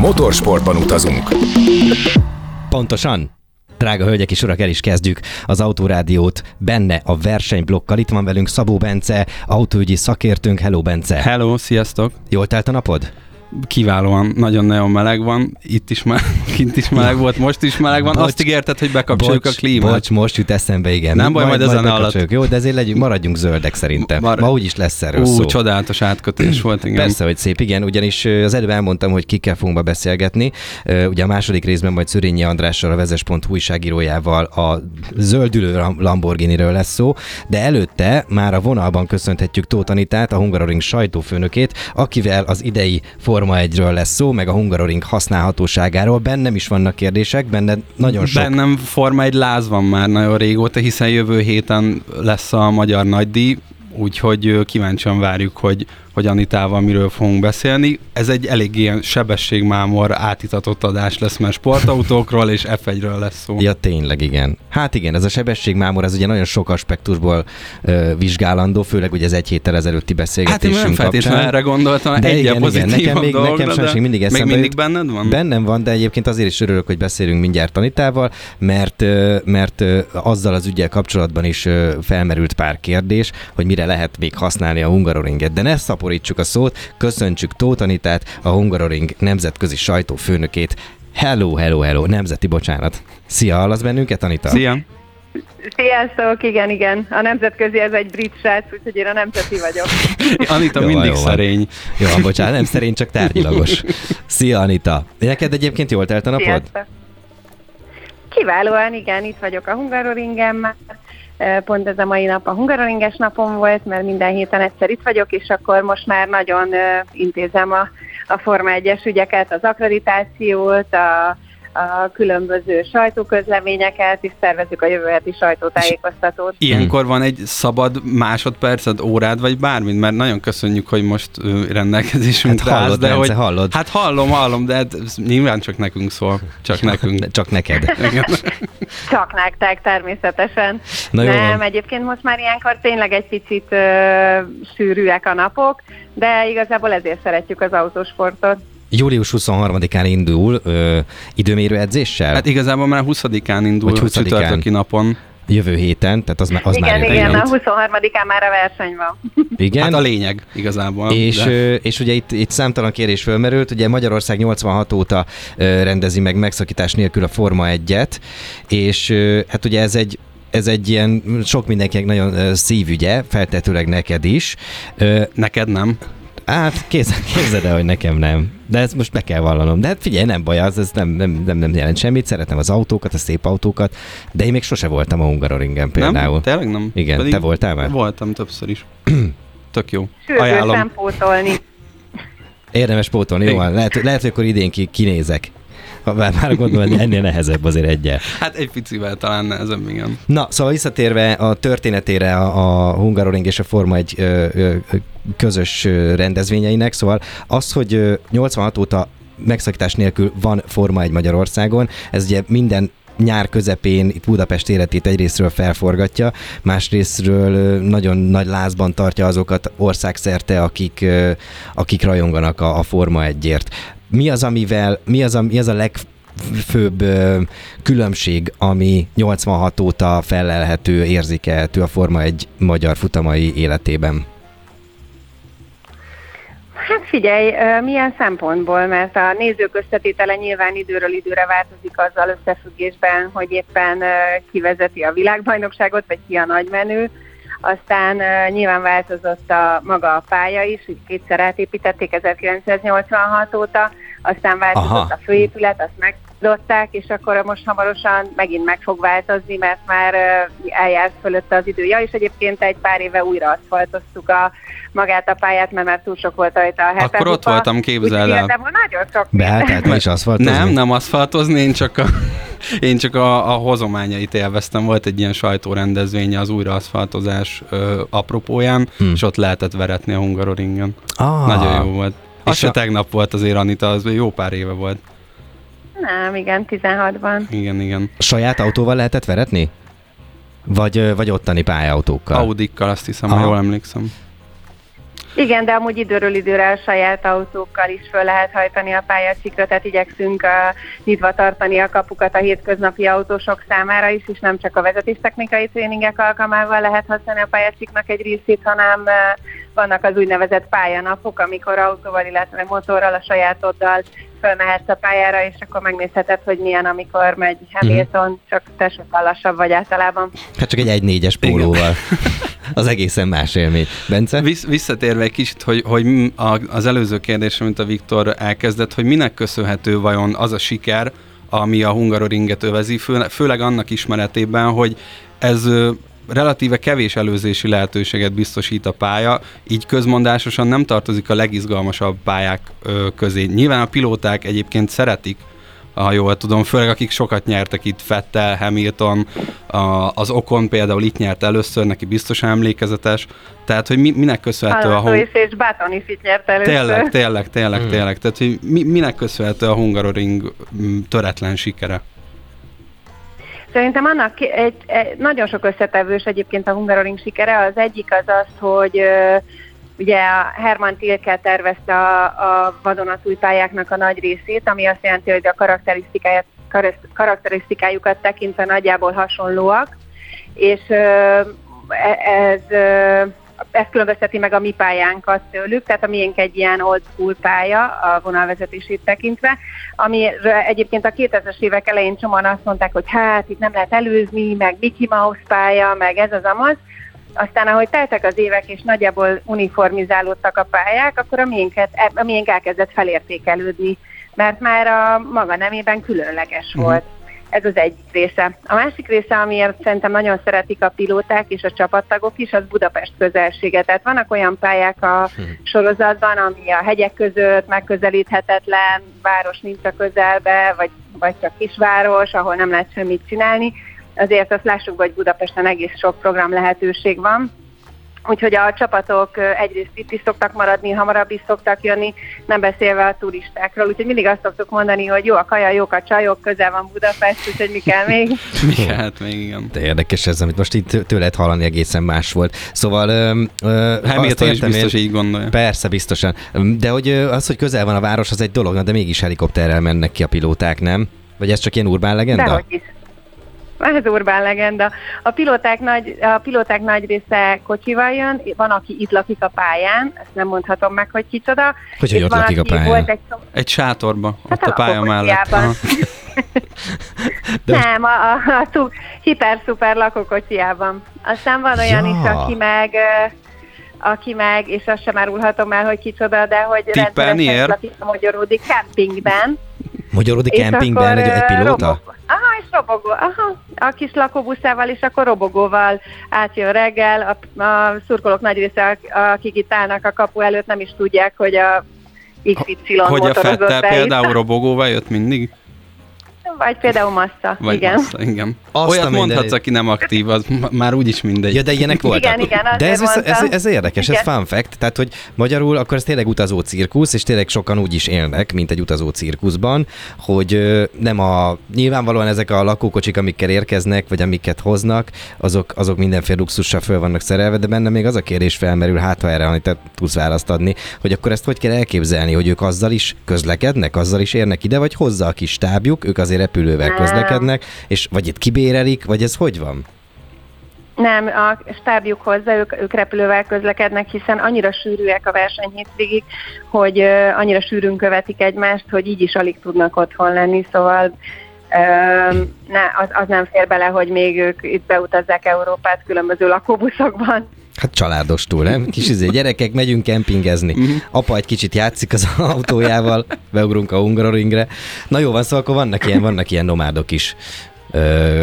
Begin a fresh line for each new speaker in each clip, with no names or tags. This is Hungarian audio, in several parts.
Motorsportban utazunk.
Pontosan. Drága hölgyek és urak, el is kezdjük az Autórádiót benne a versenyblokkal. Itt van velünk Szabó Bence, autóügyi szakértőnk. Hello, Bence!
Hello, sziasztok!
Jól telt a napod?
Kiválóan, nagyon-nagyon meleg van, itt is meleg, kint is meleg volt, most is meleg van. Bocs, Azt ígérted, hogy bekapcsoljuk
bocs,
a klímát.
Bocs, most jut eszembe, igen.
Nem baj, majd, majd ezen alatt.
Jó, de ezért legyünk, maradjunk zöldek szerintem. Mar- Ma úgyis lesz erről
Ú,
szó.
csodálatos átkötés volt, igen.
Persze, hogy szép, igen, ugyanis az előbb elmondtam, hogy kikkel fogunk beszélgetni. Ugye a második részben majd Szörényi Andrással, a vezes.hu újságírójával a zöldülő Lamborghini-ről lesz szó, de előtte már a vonalban köszönhetjük Tóth Anitát, a Hungaroring sajtófőnökét, akivel az idei Forma 1-ről lesz szó, meg a Hungaroring használhatóságáról. Bennem is vannak kérdések, benne nagyon sok.
Bennem Forma egy láz van már nagyon régóta, hiszen jövő héten lesz a Magyar Nagydíj, úgyhogy kíváncsian várjuk, hogy hogy Anitával miről fogunk beszélni. Ez egy elég ilyen sebességmámor átitatott adás lesz, mert sportautókról és F1-ről lesz szó.
Ja, tényleg, igen. Hát igen, ez a sebességmámor, ez ugye nagyon sok aspektusból ö, vizsgálandó, főleg ugye az egy héttel ezelőtti beszélgetésünk
Hát én nem feltétlenül erre gondoltam, de egy igen, igen,
nekem, még,
dolgra,
nekem sem mindig eszembe
Még mindig benned van?
Bennem van, de egyébként azért is örülök, hogy beszélünk mindjárt Tanitával, mert, mert azzal az ügyel kapcsolatban is felmerült pár kérdés, hogy mire lehet még használni a Hungaroringet. De ne szaporítsuk a szót, köszöntsük Tóth Anitát, a Hungaroring nemzetközi sajtófőnökét. Hello, hello, hello, nemzeti bocsánat. Szia, hallasz bennünket, Anita?
Szia!
Sziasztok, igen, igen. A nemzetközi ez egy brit srác, úgyhogy én a nemzeti vagyok.
Anita jó, mindig jó, szerény.
Jó, bocsánat, nem szerény, csak tárgyilagos. Szia, Anita. Neked egyébként jól telt a napod?
Sziasztok. Kiválóan, igen, itt vagyok a Hungaroringen már. Pont ez a mai nap a Hungaroringes napom volt, mert minden héten egyszer itt vagyok, és akkor most már nagyon intézem a, a Forma 1-es ügyeket, az akkreditációt, a, a különböző sajtóközleményeket, és szervezzük a jövő heti sajtótájékoztatót.
Ilyenkor van egy szabad másodperced, órád, vagy bármint, mert nagyon köszönjük, hogy most rendelkezésünkre
hát hallod,
de hogy,
hallod.
Hát hallom, hallom, de hát nyilván csak nekünk szól, csak nekünk.
Csak neked.
csak nektek, természetesen.
Na jó
Nem,
van.
egyébként most már ilyenkor tényleg egy picit ö, sűrűek a napok, de igazából ezért szeretjük az autósportot.
Július 23-án indul ö, időmérő edzéssel?
Hát igazából már 20-án indul,
Vagy 20-án.
csütörtöki napon.
Jövő héten, tehát az, az
igen,
már
igen,
jövő
a 23-án már a verseny van.
Igen.
Hát a lényeg igazából.
És,
de...
és ugye itt, itt számtalan kérés fölmerült, ugye Magyarország 86 óta rendezi meg megszakítás nélkül a Forma 1-et, és hát ugye ez egy ez egy ilyen sok mindenkinek nagyon szívügye, feltetőleg neked is.
Neked nem.
Hát képzeld, képzeld el, hogy nekem nem. De ezt most be kell vallanom. De hát figyelj, nem baj, az, ez nem, nem, nem, nem jelent semmit. Szeretem az autókat, a szép autókat, de én még sose voltam a Hungaroringen például.
Nem? Tényleg nem?
Igen,
Pedig
te voltál már?
Voltam többször is. Tök jó.
Sürgősen
Ajánlom.
pótolni.
Érdemes pótolni, jó van. Lehet, lehet, hogy akkor idén ki, kinézek. Bár már gondolom, hogy ennél nehezebb azért egyel.
Hát egy picivel talán nehezebb, igen.
Na, szóval visszatérve a történetére a, a Hungaroring és a Forma egy ö, ö, közös rendezvényeinek, szóval az, hogy ö, 86 óta megszakítás nélkül van Forma egy Magyarországon, ez ugye minden nyár közepén itt Budapest életét egyrésztről felforgatja, másrésztről nagyon nagy lázban tartja azokat országszerte, akik, akik rajonganak a, a Forma 1-ért. Mi az, amivel, mi az a, mi az a legfőbb ö, különbség, ami 86 óta felelhető, érzékelhető a Forma 1 magyar futamai életében?
Hát figyelj, milyen szempontból, mert a nézők összetétele nyilván időről időre változik azzal összefüggésben, hogy éppen ö, ki vezeti a világbajnokságot, vagy ki a nagymenő. Aztán nyilván változott a maga a pálya is, úgy kétszer átépítették 1986 óta, aztán változott
Aha.
a főépület, azt meg, dották, és akkor most hamarosan megint meg fog változni, mert már eljárt fölött az időja, és egyébként egy pár éve újra aszfaltoztuk a magát a pályát, mert már túl sok volt rajta a hepe
Akkor ott voltam, képzeld el.
nagyon sok
Beálltál is aszfaltozni?
Nem, nem aszfaltozni, én csak a, én csak a, a hozományait élveztem. Volt egy ilyen sajtórendezvénye az újraaszfaltozás ö, apropóján, hmm. és ott lehetett veretni a Hungaroringen. Ah. Nagyon jó volt. Az és se a... tegnap volt azért, Anita, az jó pár éve volt.
Nem, igen, 16-ban.
Igen, igen.
Saját autóval lehetett veretni? Vagy, vagy ottani pályaautókkal?
Audikkal, azt hiszem, ha jól emlékszem.
Igen, de amúgy időről időre a saját autókkal is föl lehet hajtani a pályacikra, tehát igyekszünk a, nyitva tartani a kapukat a hétköznapi autósok számára is, és nem csak a vezetéstechnikai tréningek alkalmával lehet használni a pályaciknak egy részét, hanem vannak az úgynevezett pályanapok, amikor autóval, illetve motorral, a sajátoddal fölmehetsz a pályára, és akkor megnézheted, hogy milyen, amikor megy Hamilton, mm. csak te sokkal lassabb vagy általában.
Hát csak egy 1-4-es pólóval. az egészen más élmény. Bence?
Visz, visszatérve egy kicsit, hogy, hogy az előző kérdésre, mint a Viktor elkezdett, hogy minek köszönhető vajon az a siker, ami a Hungaroringet övezi, fő, főleg annak ismeretében, hogy ez relatíve kevés előzési lehetőséget biztosít a pálya, így közmondásosan nem tartozik a legizgalmasabb pályák közé. Nyilván a pilóták egyébként szeretik ha jól tudom, főleg akik sokat nyertek itt, Fettel, Hamilton, az Okon például itt nyert először, neki biztosan emlékezetes, tehát, hogy mi, minek köszönhető
a... Hung... és Báton is itt nyert először.
Tényleg, tényleg, tényleg, hmm. tényleg, tehát, hogy mi, minek köszönhető a Hungaroring töretlen sikere?
Szerintem annak egy, egy, nagyon sok összetevős egyébként a Hungaroring sikere. Az egyik az az, hogy ugye a Herman Tilke tervezte a, a vadonatúj pályáknak a nagy részét, ami azt jelenti, hogy a karakterisztikáját, karakterisztikájukat tekintve nagyjából hasonlóak, és e, ez ez különbözteti meg a mi pályánkat tőlük, tehát a miénk egy ilyen old school pálya a vonalvezetését tekintve, ami egyébként a 2000-es évek elején csomóan azt mondták, hogy hát itt nem lehet előzni, meg Mickey Mouse pálya, meg ez az amaz, aztán ahogy teltek az évek, és nagyjából uniformizálódtak a pályák, akkor a miénket, a miénk elkezdett felértékelődni, mert már a maga nemében különleges uh-huh. volt. Ez az egy része. A másik része, amiért szerintem nagyon szeretik a pilóták és a csapattagok is, az Budapest közelsége. Tehát vannak olyan pályák a sorozatban, ami a hegyek között megközelíthetetlen, város nincs a közelbe, vagy, vagy csak kisváros, ahol nem lehet semmit csinálni. Azért azt lássuk, hogy Budapesten egész sok program lehetőség van Úgyhogy a csapatok egyrészt itt is szoktak maradni, hamarabb is szoktak jönni, nem beszélve a turistákról. Úgyhogy mindig azt szoktuk mondani, hogy jó a kaja, jók a csajok, közel van Budapest, úgyhogy mi kell még?
mi hát még igen.
De érdekes ez, amit most itt tőled hallani egészen más volt. Szóval...
Hamilton is biztos én, így gondolja.
Persze, biztosan. De hogy az, hogy közel van a város, az egy dolog, de mégis helikopterrel mennek ki a pilóták, nem? Vagy ez csak ilyen urbán legenda?
Dehogy is. Ez urbán legenda. A pilóták, nagy, a pilóták nagy része kocsival jön, van, aki itt lakik a pályán, ezt nem mondhatom meg, hogy kicsoda.
Hogy, hogy ott van, lakik a pályán? Volt
egy, egy sátorba, hát ott a, a pálya mellett.
De nem, a, a, a, a hiper-szuper lakókocsiában. Aztán van olyan ja. is, aki meg aki meg, és azt sem árulhatom el, hogy kicsoda, de hogy rendszeresen lakik a magyaródi kempingben.
Magyaródi kempingben egy, egy pilóta? Robog.
Aha, és robogó. Aha, a kis lakóbuszával, és akkor robogóval átjön reggel. A, a szurkolók nagy része, akik itt állnak a kapu előtt, nem is tudják, hogy a XY
Hogy a Fettel például robogóval jött mindig?
Vagy például massza,
Vagy
igen.
Massza, igen. Azt Olyat mondhatsz, aki nem aktív, az már úgyis mindegy.
Ja, de ilyenek voltak.
Igen, igen,
de ez, ez, ez, ez érdekes, igen. ez fun fact, tehát hogy magyarul akkor ez tényleg utazó cirkusz, és tényleg sokan úgy is élnek, mint egy utazó cirkuszban, hogy nem a, nyilvánvalóan ezek a lakókocsik, amikkel érkeznek, vagy amiket hoznak, azok, azok mindenféle luxussal föl vannak szerelve, de benne még az a kérdés felmerül, hát ha erre, amit tudsz választ adni, hogy akkor ezt hogy kell elképzelni, hogy ők azzal is közlekednek, azzal is érnek ide, vagy hozzá a kis stábjuk, ők azért repülővel közlekednek, és vagy itt kibérelik, vagy ez hogy van?
Nem, a stábjuk hozzá, ők, ők repülővel közlekednek, hiszen annyira sűrűek a verseny hétvégig, hogy uh, annyira sűrűn követik egymást, hogy így is alig tudnak otthon lenni, szóval uh, ne, az, az nem fér bele, hogy még ők itt beutazzák Európát különböző lakóbuszokban.
Hát családos túl, nem? Kis izé, gyerekek, megyünk kempingezni. Uh-huh. Apa egy kicsit játszik az autójával, beugrunk a Hungaroringre. Na jó van, szóval akkor vannak ilyen, vannak ilyen nomádok is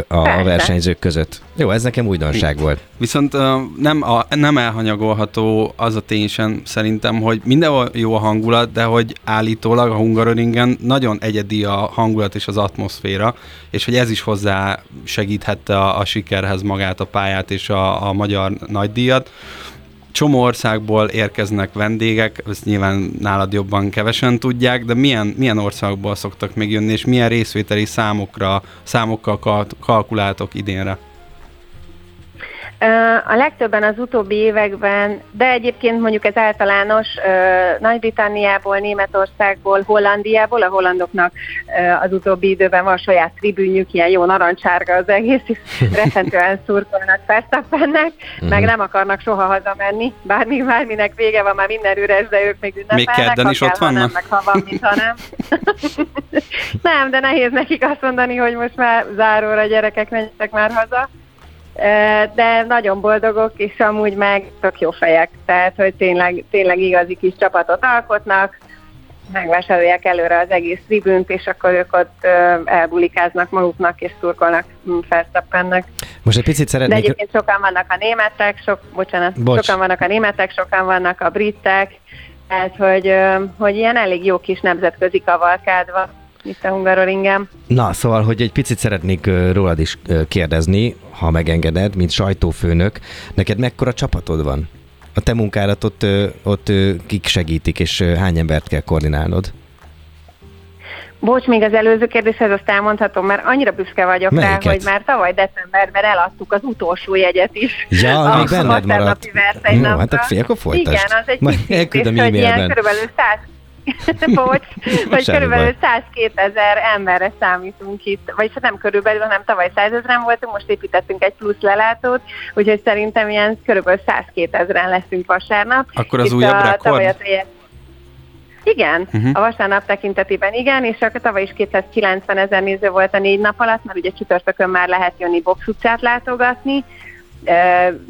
a, a versenyzők között. Jó, ez nekem újdonság volt.
Viszont nem, a, nem elhanyagolható az a tény sem szerintem, hogy mindenhol jó a hangulat, de hogy állítólag a Hungaroringen nagyon egyedi a hangulat és az atmoszféra, és hogy ez is hozzá segíthette a, a sikerhez magát a pályát és a, a magyar nagydíjat csomó országból érkeznek vendégek, ezt nyilván nálad jobban kevesen tudják, de milyen, milyen országból szoktak megjönni, és milyen részvételi számokra, számokkal kalkuláltok idénre?
A legtöbben az utóbbi években, de egyébként mondjuk ez általános, Nagy-Britanniából, Németországból, Hollandiából, a hollandoknak az utóbbi időben van saját tribűnjük, ilyen jó narancsárga az egész, és rettentően szurkolnak Verstappennek, uh-huh. meg nem akarnak soha hazamenni, bármi, bárminek vége van, már minden üres, de ők még ünnepelnek.
Még kedden is ott vannak? Nem,
meg ha van, mintha nem. nem, de nehéz nekik azt mondani, hogy most már záróra gyerekek, menjetek már haza de nagyon boldogok, és amúgy meg tök jó fejek, tehát hogy tényleg, tényleg igazi kis csapatot alkotnak, megvásárolják előre az egész tribünt, és akkor ők ott elbulikáznak maguknak, és szurkolnak Verstappennek.
Most egy picit szeretnék...
De egyébként sokan vannak a németek, sok, bocsánat, Bocs. sokan vannak a németek, sokan vannak a britek, tehát hogy, hogy ilyen elég jó kis nemzetközi kavalkád van itt a Hungaroringen.
Na, szóval, hogy egy picit szeretnék rólad is kérdezni, ha megengeded, mint sajtófőnök. Neked mekkora csapatod van? A te munkádat ott, ott kik segítik, és hány embert kell koordinálnod?
Bocs, még az előző kérdéshez azt elmondhatom, mert annyira büszke vagyok Melyiket? rá, hogy már tavaly decemberben eladtuk az utolsó jegyet is.
Ja, a még benned maradt. Jó, hát a akkor folytasd.
Igen, az egy Majd kicsit, hogy ilyen körülbelül 100 Bocs, hogy körülbelül 102 ezer emberre számítunk itt, vagyis hát nem körülbelül, hanem tavaly 100 ezeren voltunk, most építettünk egy plusz lelátót, úgyhogy szerintem ilyen körülbelül 102 ezeren leszünk vasárnap.
Akkor az itt újabb a, rekord?
igen, uh-huh. a vasárnap tekintetében igen, és akkor tavaly is 290 ezer néző volt a négy nap alatt, mert ugye csütörtökön már lehet jönni box utcát látogatni,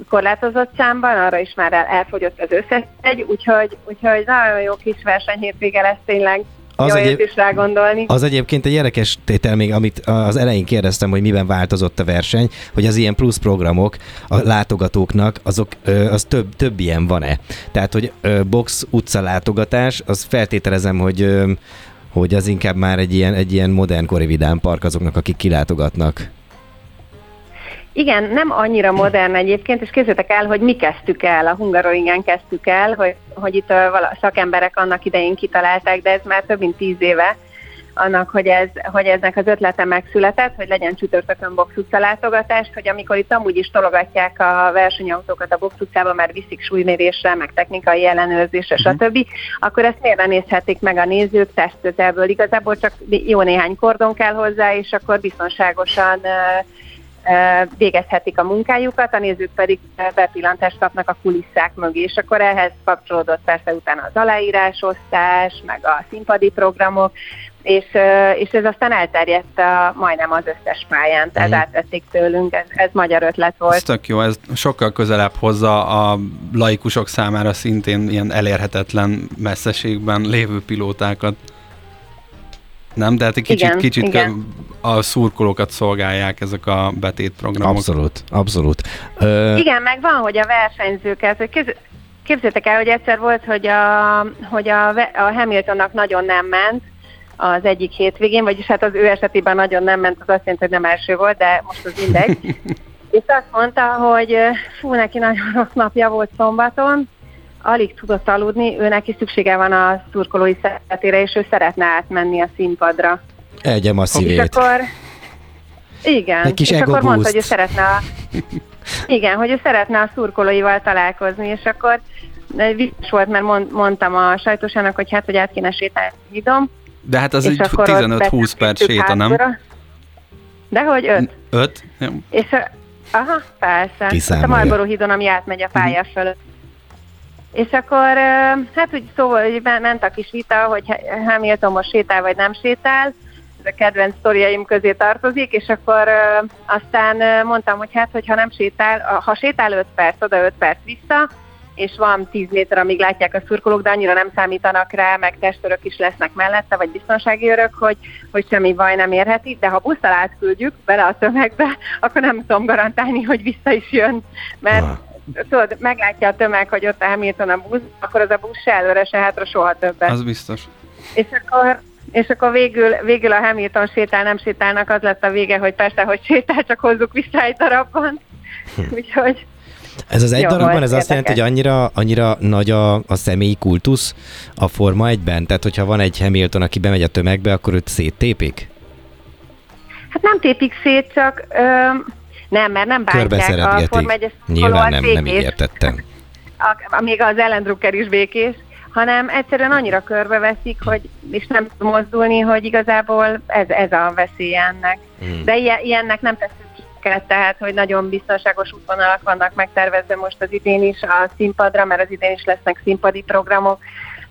korlátozott számban, arra is már el, elfogyott az összes egy, úgyhogy, úgyhogy nagyon jó kis verseny hétvége lesz tényleg. Az, Jó, egyéb... is rá gondolni.
az egyébként egy érdekes tétel még, amit az elején kérdeztem, hogy miben változott a verseny, hogy az ilyen plusz programok a látogatóknak, azok, az több, több ilyen van-e? Tehát, hogy box utca látogatás, az feltételezem, hogy hogy az inkább már egy ilyen, egy ilyen modern kori vidám park azoknak, akik kilátogatnak.
Igen, nem annyira modern egyébként, és képzeljétek el, hogy mi kezdtük el, a Hungaroringen kezdtük el, hogy, hogy itt a szakemberek annak idején kitalálták, de ez már több mint tíz éve, annak, hogy, ez, hogy eznek az ötlete megszületett, hogy legyen csütörtökön box utca látogatást, hogy amikor itt amúgy is tologatják a versenyautókat a box utcába, mert viszik súlymérésre, meg technikai ellenőrzésre, uh-huh. stb., akkor ezt miért nézhetik meg a nézők testközelből? Igazából csak jó néhány kordon kell hozzá, és akkor biztonságosan uh, végezhetik a munkájukat, a nézők pedig bepillantást kapnak a kulisszák mögé, és akkor ehhez kapcsolódott persze utána az aláírásosztás, meg a színpadi programok, és, és ez aztán elterjedt a, majdnem az összes pályán, tehát mm. átvették tőlünk, ez, ez magyar ötlet volt. Ez
tök jó, ez sokkal közelebb hozza a laikusok számára szintén ilyen elérhetetlen messzeségben lévő pilótákat. Nem, de hát egy kicsit, igen, kicsit igen. a szurkolókat szolgálják ezek a betétprogramok.
Abszolút, abszolút.
Ö... Igen, meg van, hogy a versenyzőket, hogy képzeljétek el, hogy egyszer volt, hogy a, hogy a, a Hamiltonnak nagyon nem ment, az egyik hétvégén, vagyis hát az ő esetében nagyon nem ment, az azt jelenti, hogy nem első volt, de most az mindegy. és azt mondta, hogy fú, neki nagyon rossz napja volt szombaton, alig tudott aludni, ő neki szüksége van a szurkolói szeretére, és ő szeretne átmenni a színpadra.
Egye a szívét.
És akkor, igen, Egy kis és akkor mondta, hogy ő szeretne a, igen, hogy ő szeretne a szurkolóival találkozni, és akkor vicces volt, mert mond, mondtam a sajtósának, hogy hát, hogy át kéne sétálni hidom.
De hát az egy 15-20 perc séta, nem?
De hogy 5.
5?
És a, aha, persze. Kiszámolja. A Marlboro hídon, ami átmegy a pálya uh-huh. fölött. És akkor, hát úgy szóval hogy ment a kis vita, hogy Hamilton most sétál vagy nem sétál, kedvenc sztoriaim közé tartozik, és akkor aztán mondtam, hogy hát, hogyha nem sétál, ha sétál 5 perc, oda 5 perc vissza, és van 10 méter, amíg látják a szurkolók, de annyira nem számítanak rá, meg testőrök is lesznek mellette, vagy biztonsági örök, hogy, hogy semmi baj nem érheti, de ha busztal átküldjük bele a tömegbe, akkor nem tudom garantálni, hogy vissza is jön, mert. Tudod, meglátja a tömeg, hogy ott a Hamilton a busz, akkor az a busz se előre, se hátra soha többet.
Az biztos.
És akkor és akkor végül, végül a Hamilton sétál, nem sétálnak, az lett a vége, hogy persze, hogy sétál, csak hozzuk vissza egy darabban. Hm. Úgyhogy
ez az egy Jó, darabban, ez azt jelenti, hogy annyira, annyira nagy a, a személyi kultusz a Forma egyben? Tehát, hogyha van egy Hamilton, aki bemegy a tömegbe, akkor őt széttépik?
Hát nem tépik szét, csak ö, nem, mert nem bántják a Forma 1
Nyilván nem, nem így értettem.
A, még az Ellen Drucker is békés, hanem egyszerűen annyira körbeveszik, hogy és nem tud mozdulni, hogy igazából ez, ez a veszély ennek. Hmm. De ilyen, ilyennek nem tesz ezeket, tehát hogy nagyon biztonságos útvonalak vannak megtervezve most az idén is a színpadra, mert az idén is lesznek színpadi programok,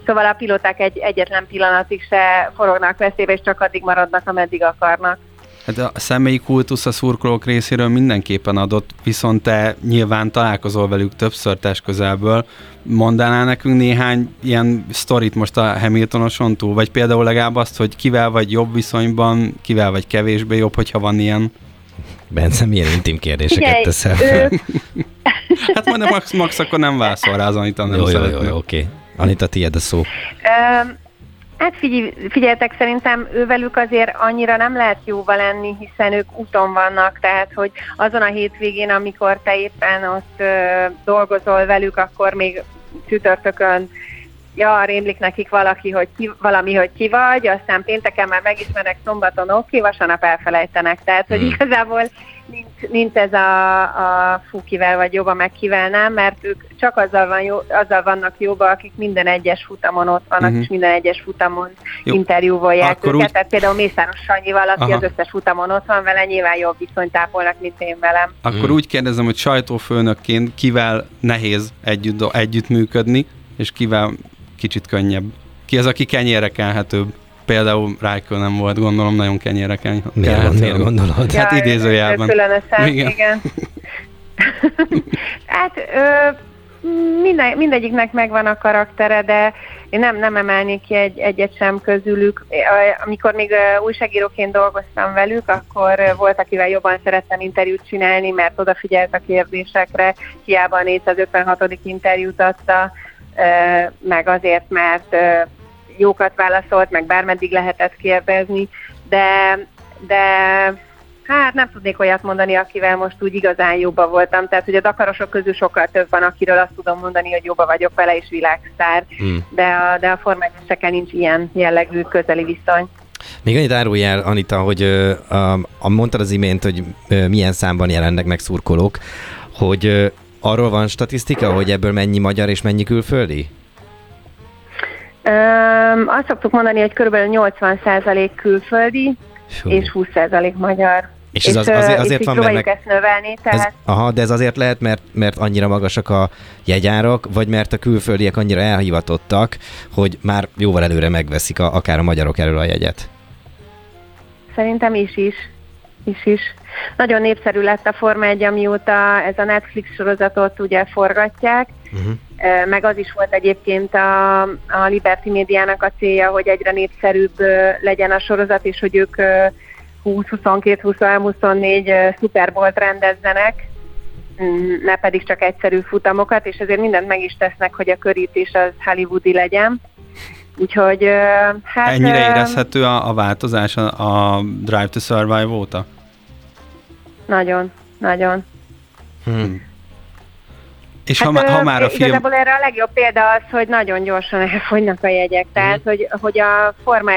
Szóval a pilóták egy egyetlen pillanatig se forognak veszélybe, és csak addig maradnak, ameddig akarnak.
Hát a személyi kultusz a szurkolók részéről mindenképpen adott, viszont te nyilván találkozol velük többször test közelből. Mondanál nekünk néhány ilyen sztorit most a Hamiltonoson túl, vagy például legalább azt, hogy kivel vagy jobb viszonyban, kivel vagy kevésbé jobb, hogyha van ilyen?
Bence, milyen intim kérdéseket Figyelj, teszel fel?
hát majd a Max, Max akkor nem válaszol rá, az Anita nem
jó, jó, jó, jó, oké. Anita, tiéd a szó.
Um, hát figyelj, figyeltek, szerintem ővelük azért annyira nem lehet jóval lenni, hiszen ők úton vannak, tehát hogy azon a hétvégén, amikor te éppen ott uh, dolgozol velük, akkor még csütörtökön ja, rémlik nekik valaki, hogy ki, valami, hogy ki vagy, aztán pénteken már megismernek, szombaton oké, okay, vasárnap elfelejtenek. Tehát, hogy hmm. igazából nincs, nincs ez a, a fú, kivel vagy jobb, meg kivel nem, mert ők csak azzal, van jó, azzal vannak jóba, akik minden egyes futamon ott vannak, uh-huh. és minden egyes futamon jó. interjúvolják Akkor őket. Úgy... Tehát például Mészáros Sanyival, aki Aha. az összes futamon ott van vele, nyilván jobb viszonyt tápolnak, mint én velem.
Akkor uh-huh. úgy kérdezem, hogy sajtófőnökként kivel nehéz együtt, együttműködni, és kivel kicsit könnyebb. Ki az, aki kenyérre kelhetőbb? Például Rájkő nem volt, gondolom, nagyon kenyérre kelhető.
Miért, miért gondolod?
Hát idézőjelben.
Különösen, igen. igen. hát ö, minden, mindegyiknek megvan a karaktere, de én nem, nem emelnék ki egy, egyet sem közülük. Amikor még újságíróként dolgoztam velük, akkor volt, akivel jobban szerettem interjút csinálni, mert odafigyelt a kérdésekre, hiába a 456. interjút adta, meg azért, mert jókat válaszolt, meg bármeddig lehetett kérdezni, de, de hát nem tudnék olyat mondani, akivel most úgy igazán jobba voltam. Tehát, hogy a dakarosok közül sokkal több van, akiről azt tudom mondani, hogy jobba vagyok vele, és világsztár. Hmm. De a, de a formányoseken nincs ilyen jellegű közeli viszony.
Még annyit árulj el, Anita, hogy a, a, mondtad az imént, hogy milyen számban jelennek meg szurkolók, hogy Arról van statisztika, hogy ebből mennyi magyar és mennyi külföldi?
Um, azt szoktuk mondani, hogy kb. 80% külföldi Fú. és 20% magyar.
És, ez az, azért, azért van,
mert meg... ezt növelni, tehát...
Ez, aha, de ez azért lehet, mert, mert annyira magasak a jegyárak, vagy mert a külföldiek annyira elhivatottak, hogy már jóval előre megveszik a, akár a magyarok elől a jegyet.
Szerintem is is is is. Nagyon népszerű lett a Forma 1, amióta ez a Netflix sorozatot ugye forgatják, uh-huh. meg az is volt egyébként a, a Liberty Médiának a célja, hogy egyre népszerűbb legyen a sorozat, és hogy ők 20-22-23-24 szuperbolt rendezzenek, mm, ne pedig csak egyszerű futamokat, és ezért mindent meg is tesznek, hogy a körítés az hollywoodi legyen. Úgyhogy hát...
Ennyire érezhető a, a változás a, a Drive to Survive óta?
Nagyon, nagyon.
Hmm. És hát, ha, má, ha már a film...
Igazából erre a legjobb példa az, hogy nagyon gyorsan elfogynak a jegyek. Tehát, hmm. hogy, hogy a Forma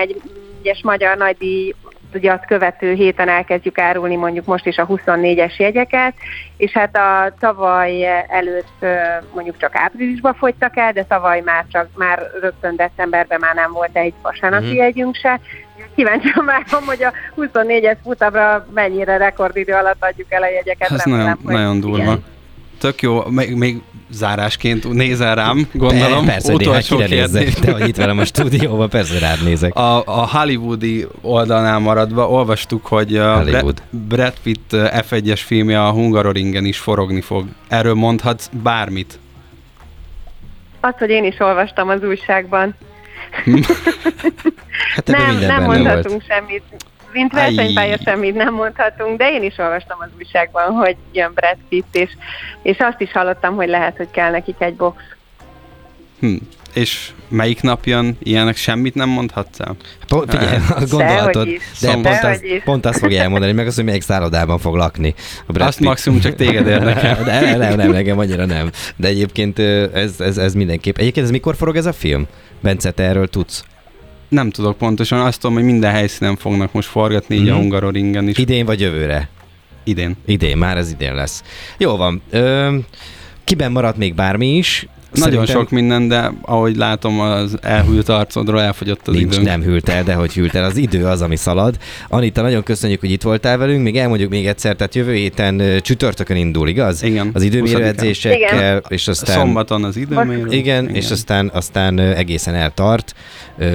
1-es magyar nagydíj ugye azt követő héten elkezdjük árulni mondjuk most is a 24-es jegyeket, és hát a tavaly előtt mondjuk csak áprilisban fogytak el, de tavaly már csak már rögtön decemberben már nem volt egy vasárnapi mm-hmm. jegyünk se. Kíváncsian várom, hogy a 24-es futamra mennyire rekordidő alatt adjuk el a jegyeket.
Ez nagyon, nagyon durva. Igen. Tök jó, még, még zárásként nézel rám, gondolom.
Persze,
utolsó
néha
kérdés.
Te vagy itt velem a stúdióban, persze rád nézek.
A, a hollywoodi oldalnál maradva olvastuk, hogy a
Hollywood.
Brad, Pitt uh, F1-es filmje a Hungaroringen is forogni fog. Erről mondhatsz bármit.
Azt, hogy én is olvastam az újságban.
Hát
nem, nem mondhatunk
volt.
semmit. Mint versenypálya semmit nem mondhatunk, de én is olvastam az újságban, hogy jön Brad Pitt, és, és azt is hallottam, hogy lehet, hogy kell nekik egy box.
Hm. És melyik nap jön? Ilyenek semmit nem mondhatsz el?
Pont, figyelj, gondolhatod, de pont,
Dehogy
az,
is.
pont azt fogja elmondani, meg az, hogy melyik szállodában fog lakni. A Brad
Azt
Pitt.
maximum csak téged érdekel.
De nem, nem, nem, nekem annyira nem. De egyébként ez, ez, ez mindenképp. Egyébként ez mikor forog ez a film? Bence, te erről tudsz?
Nem tudok pontosan, azt tudom, hogy minden helyszínen fognak most forgatni, így a
Mhm.
Hungaroringen is.
Idén vagy jövőre?
Idén.
Idén, már ez idén lesz. Jó van. Ö, kiben maradt még bármi is?
Nagyon
Szerintem
sok minden, de ahogy látom az elhűlt arcodról elfogyott az
Nincs,
időnk.
nem hűlt el, de hogy hűlt el. Az idő az, ami szalad. Anita, nagyon köszönjük, hogy itt voltál velünk. Még elmondjuk még egyszer, tehát jövő héten csütörtökön indul, igaz?
Igen.
Az időmérő
20-án.
edzésekkel, és aztán...
Szombaton az időmérő.
Igen, és aztán, aztán egészen eltart ö,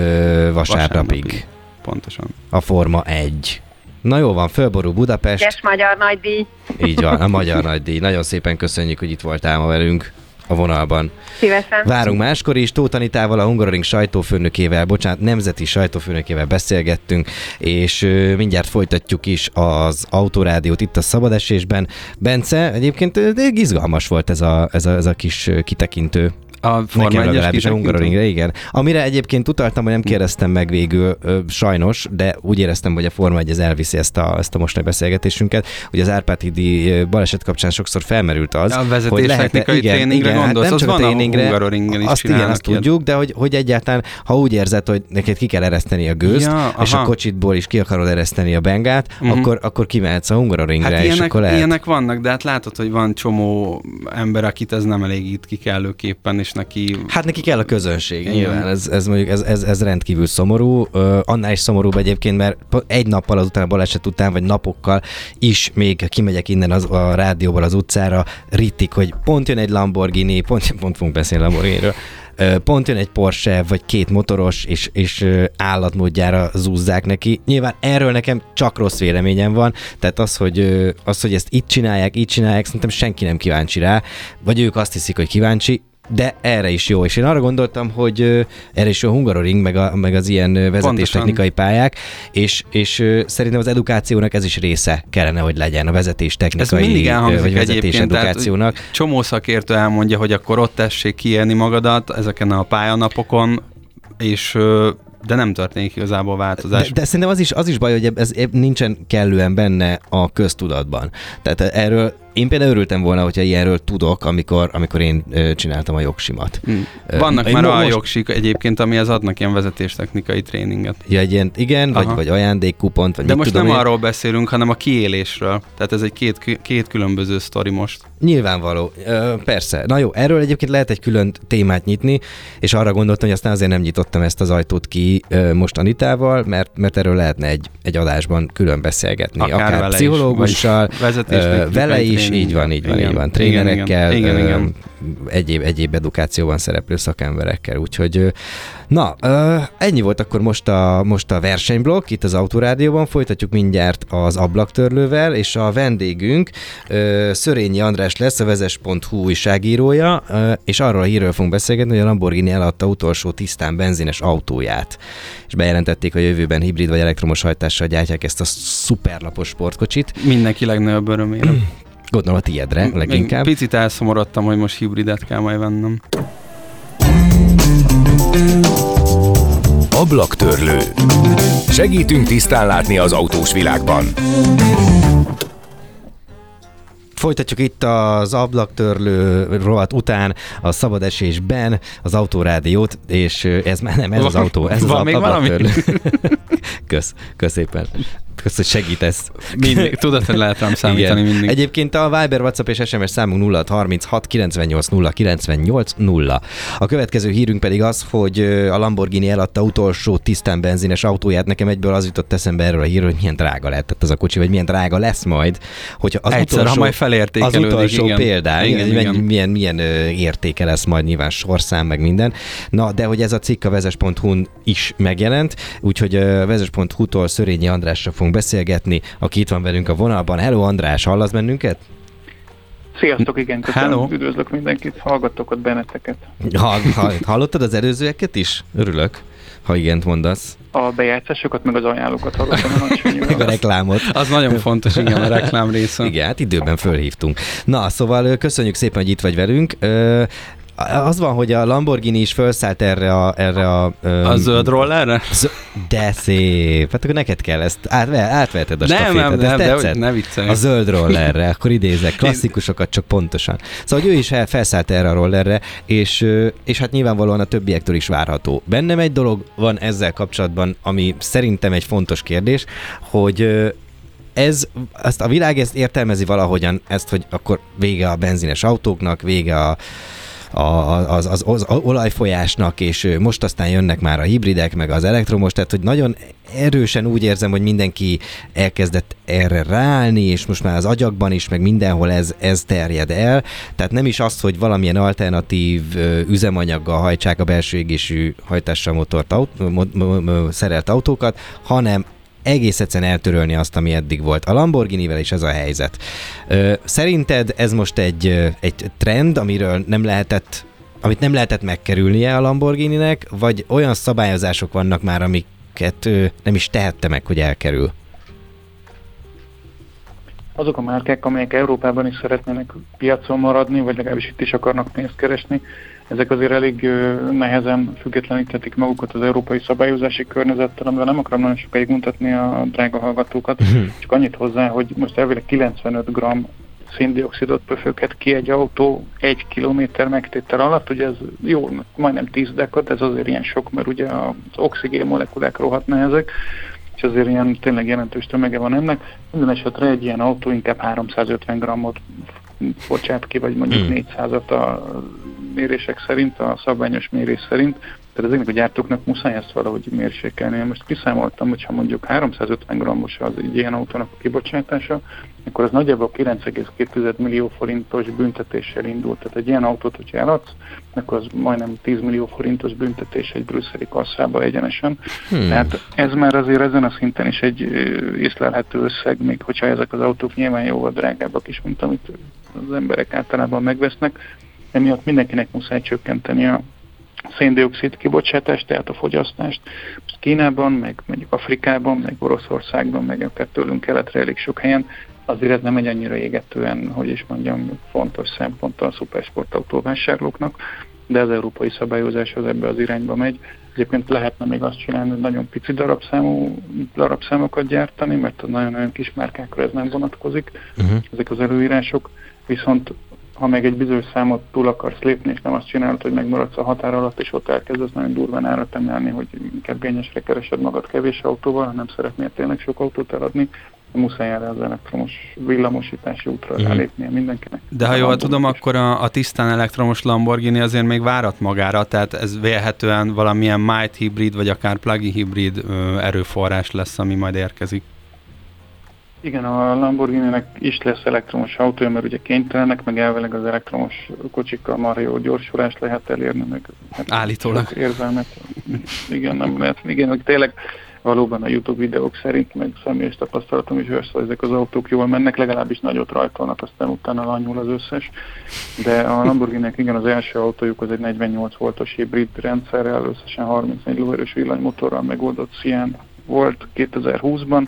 vasárnapig.
Vasárnapig. Pontosan.
A Forma 1. Na jó van, fölborul Budapest.
Yes, magyar nagydíj.
Így van, a Magyar Nagydíj. Nagyon szépen köszönjük, hogy itt voltál ma velünk a vonalban.
Szívesen.
Várunk máskor is, Tóth Anitával, a Hungaroring sajtófőnökével, bocsánat, nemzeti sajtófőnökével beszélgettünk, és mindjárt folytatjuk is az autorádiót itt a szabadesésben. Bence, egyébként izgalmas volt ez a, ez a, ez a kis kitekintő.
A Forma
Nekem
1-es
legalábbis a
kitekintő?
Hungaroringre, igen. Amire egyébként utaltam, hogy nem kérdeztem meg végül, ö, sajnos, de úgy éreztem, hogy a Forma 1 ez elviszi ezt a, ezt a mostani beszélgetésünket. Ugye az Árpád-hídi ö, baleset kapcsán sokszor felmerült az,
A
hogy lehet
tréningre
hát
gondolsz,
nem
az
csak a
van a
tréningre,
Hungaroringen is
azt igen, azt
ilyet.
tudjuk, de hogy, hogy egyáltalán, ha úgy érzed, hogy neked ki kell ereszteni a gőzt,
Ja,
és a
aha.
kocsitból is ki akarod ereszteni a bengát,
Mhm.
akkor, akkor kimehetsz a Hungaroringre,
Hát
és
ilyenek,
akkor lehet.
ilyenek vannak, de hát látod, hogy van csomó ember, akit ez nem elégít ki kellőképpen, és neki...
Hát neki kell a közönség,
Igen.
nyilván. Ez, ez mondjuk ez, ez, ez rendkívül szomorú. Ö, annál is szomorúbb egyébként, mert egy nappal azután a baleset után, vagy napokkal is még kimegyek innen az, a rádióból az utcára, rittik, hogy pont jön egy Lamborghini, pont, pont fogunk beszélni Lamborghini-ről, pont jön egy Porsche, vagy két motoros, és, és állatmódjára zúzzák neki. Nyilván erről nekem csak rossz véleményem van, tehát az, hogy, az, hogy ezt itt csinálják, így csinálják, szerintem senki nem kíváncsi rá, vagy ők azt hiszik, hogy kíváncsi, de erre is jó. És én arra gondoltam, hogy erre is jó a Hungaroring, meg, a, meg az ilyen vezetéstechnikai pályák, és, és szerintem az edukációnak ez is része kellene, hogy legyen a
Ez
vezetéstechnikai
mindig
ö,
elhangzik
vagy vezetés edukációnak.
Csomó szakértő elmondja, hogy akkor ott tessék kiélni magadat ezeken a pályanapokon, és de nem történik igazából változás.
De, de szerintem az is, az is baj, hogy ez nincsen kellően benne a köztudatban. Tehát erről én például örültem volna, hogyha ilyenről tudok, amikor, amikor én csináltam a jogsimat.
Hm.
Ö,
Vannak
én
már
most-
jogsik egyébként, amihez adnak ilyen vezetéstechnikai tréninget.
Ja, egy ilyen, igen, vagy,
Aha.
vagy ajándékkupont, vagy
De most
tudom
nem
én.
arról beszélünk, hanem a kiélésről. Tehát ez egy két, két különböző sztori most.
Nyilvánvaló, Ö, persze. Na jó, erről egyébként lehet egy külön témát nyitni, és arra gondoltam, hogy aztán azért nem nyitottam ezt az ajtót ki most Anitával, mert, mert erről lehetne egy, egy adásban külön beszélgetni.
Akár
Akár,
vele is,
pszichológussal,
vagy
ö, vele is,
tréning.
így van, így van,
Igen,
így van. Trénerekkel,
igen, igen, igen.
egyéb, egyéb edukációban szereplő szakemberekkel, úgyhogy na, ennyi volt akkor most a, most a versenyblokk itt az Autorádióban, folytatjuk mindjárt az ablaktörlővel, és a vendégünk Szörényi András lesz, a vezes.hu újságírója, és arról a hírről fogunk beszélgetni, hogy a Lamborghini eladta utolsó tisztán benzines autóját, és bejelentették, hogy a jövőben hibrid vagy elektromos hajtással gyártják ezt a szuperlapos sportkocsit.
Mindenki legnagyobb örömére.
Gondolom a tiédre leginkább.
Még Picit elszomorodtam, hogy most hibridet kell majd vennem.
Ablaktörlő. Segítünk tisztán látni az autós világban.
Folytatjuk itt az ablaktörlő rovat után a szabad esésben az autórádiót, és ez már nem, ez az
Van-
autó, ez az
van
ab-
még valami?
ablaktörlő. kösz, kösz szépen. Köszönöm, hogy segítesz.
Mindig, tudod, hogy lehet rám számítani
Igen.
mindig.
Egyébként a Viber, WhatsApp és SMS számunk 0636 98 0 98 0. A következő hírünk pedig az, hogy a Lamborghini eladta utolsó tisztán benzines autóját. Nekem egyből az jutott eszembe erről a hírről, hogy milyen drága lehetett az a kocsi, vagy milyen drága lesz majd. Hogyha az
Egyszer,
utolsó,
ha majd
az
felértékelődik.
utolsó
igen.
példány,
Igen,
hogy
igen.
milyen, milyen, milyen értéke lesz majd nyilván sorszám, meg minden. Na, de hogy ez a cikk a vezes.hu-n is megjelent, úgyhogy ö, vezes.hu-tól Szörényi Andrással fogunk beszélgetni, aki itt van velünk a vonalban. Hello András, hallasz bennünket?
Sziasztok, igen, köszönöm,
Hello.
üdvözlök mindenkit, hallgattok ott benneteket.
Ha, ha, hallottad az előzőeket is? Örülök, ha igent mondasz.
A bejátszásokat, meg az ajánlókat hallottam
Meg a reklámot.
Az nagyon fontos, igen, a reklám része.
Igen, hát időben fölhívtunk. Na, szóval köszönjük szépen, hogy itt vagy velünk. Az van, hogy a Lamborghini is felszállt erre a... Erre a, ö,
A zöld rollerre?
De szép. Hát akkor neked kell ezt, átve, átveheted a
Nem,
stafétát.
nem, nem, de
tetszett?
hogy ne viccelj.
A zöld rollerre, akkor idézek, klasszikusokat csak pontosan. Szóval hogy ő is el- felszállt erre a rollerre, és, és hát nyilvánvalóan a többiektől is várható. Bennem egy dolog van ezzel kapcsolatban, ami szerintem egy fontos kérdés, hogy ez, azt a világ ezt értelmezi valahogyan, ezt, hogy akkor vége a benzines autóknak, vége a, az, az, az, olajfolyásnak, és most aztán jönnek már a hibridek, meg az elektromos, tehát hogy nagyon erősen úgy érzem, hogy mindenki elkezdett erre ráállni, és most már az agyakban is, meg mindenhol ez, ez terjed el. Tehát nem is az, hogy valamilyen alternatív üzemanyaggal hajtsák a belső égésű hajtással motort, aut, mo, mo, mo, szerelt autókat, hanem egész egyszerűen eltörölni azt, ami eddig volt. A Lamborghinivel is ez a helyzet. Szerinted ez most egy, egy trend, amiről nem lehetett amit nem lehetett megkerülnie a Lamborghininek, vagy olyan szabályozások vannak már, amiket nem is tehette meg, hogy elkerül?
Azok a márkák, amelyek Európában is szeretnének piacon maradni, vagy legalábbis itt is akarnak pénzt keresni, ezek azért elég nehezen függetleníthetik magukat az európai szabályozási környezettel, amivel nem akarom nagyon sokáig mutatni a drága hallgatókat, csak annyit hozzá, hogy most elvileg 95 g széndiokszidot pöföghet ki egy autó egy kilométer megtétel alatt, ugye ez jó, majdnem 10 dekad, ez azért ilyen sok, mert ugye az oxigén molekulák rohadt nehezek, és azért ilyen tényleg jelentős tömege van ennek. Minden esetre egy ilyen autó inkább 350 grammot bocsát ki, vagy mondjuk
Hmm.
400-at a mérések szerint, a szabványos mérés szerint. Tehát ezeknek a gyártóknak muszáj ezt valahogy mérsékelni. Én most kiszámoltam, hogy ha mondjuk 350 grammos az egy ilyen autónak a kibocsátása, akkor az nagyjából 9,2 millió forintos büntetéssel indult. Tehát egy ilyen autót, hogyha eladsz, akkor az majdnem 10 millió forintos büntetés egy brüsszeli kasszába egyenesen.
Hmm.
Tehát ez már azért ezen a szinten is egy észlelhető összeg, még hogyha ezek az autók nyilván jóval drágábbak is, mint amit az emberek általában megvesznek. Emiatt mindenkinek muszáj csökkenteni a széndiokszid kibocsátást, tehát a fogyasztást. Most Kínában, meg mondjuk Afrikában, meg Oroszországban, meg akár tőlünk keletre elég sok helyen, azért ez nem egy annyira égetően, hogy is mondjam, fontos szempont a szupersportautó vásárlóknak, de az európai szabályozás az ebbe az irányba megy. Egyébként lehetne még azt csinálni, hogy nagyon pici darabszámú darabszámokat gyártani, mert a nagyon-nagyon kis márkákra ez nem vonatkozik,
Uh-huh.
ezek az előírások, viszont ha meg egy bizonyos számot túl akarsz lépni, és nem azt csinálod, hogy megmaradsz a határ alatt, és ott elkezdesz nagyon durván árat emelni, hogy inkább gényesre keresed magad kevés autóval, ha nem szeretnél tényleg sok autót eladni, muszáj erre az elektromos villamosítási útra
Mhm.
uh-huh. lépnie mindenkinek.
De ha jól tudom, akkor a, a tisztán elektromos Lamborghini azért még várat magára, tehát ez vélhetően valamilyen mild hibrid, vagy akár plug-in hibrid erőforrás lesz, ami majd érkezik.
Igen, a Lamborghini-nek is lesz elektromos autója, mert ugye kénytelenek, meg elvileg az elektromos kocsikkal már jó gyorsulást lehet elérni, meg hát
Állítólag.
érzelmet. Igen, nem lehet. Igen, hogy tényleg valóban a YouTube videók szerint, meg személyes tapasztalatom is az, hogy ezek az autók jól mennek, legalábbis nagyot rajtolnak, aztán utána lanyul az összes. De a Lamborghini-nek igen, az első autójuk az egy 48 voltos hibrid rendszerrel, összesen 34 lóerős villanymotorral megoldott Sian volt 2020-ban,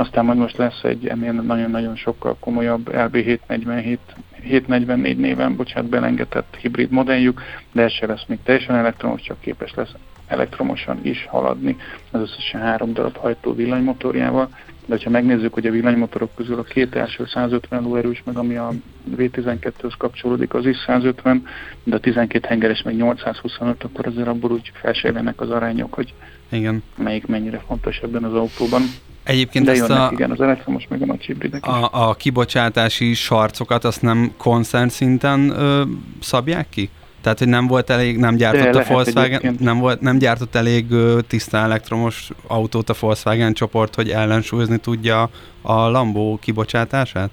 aztán majd most lesz egy ennél nagyon-nagyon sokkal komolyabb LB747 744 néven, bocsánat, belengetett hibrid modelljük, de ez se lesz még teljesen elektromos, csak képes lesz elektromosan is haladni, az összesen három darab hajtó villanymotorjával, de ha megnézzük, hogy a villanymotorok közül a két első 150 lóerős, meg ami a V12-höz kapcsolódik, az is 150, de a 12 hengeres meg 825, akkor azért abból úgy felsejlenek az arányok, hogy
Igen.
melyik mennyire fontos ebben az autóban.
Egyébként
De
ezt
jönnek,
a,
igen, az elektromos meg a nagy hibridek
a, a kibocsátási sarcokat azt nem koncern szinten ö, szabják ki? Tehát, hogy nem volt elég, nem gyártott
De
a Volkswagen,
egyébként.
nem, volt, nem gyártott elég ö, tiszta elektromos autót a Volkswagen csoport, hogy ellensúlyozni tudja a Lambó kibocsátását?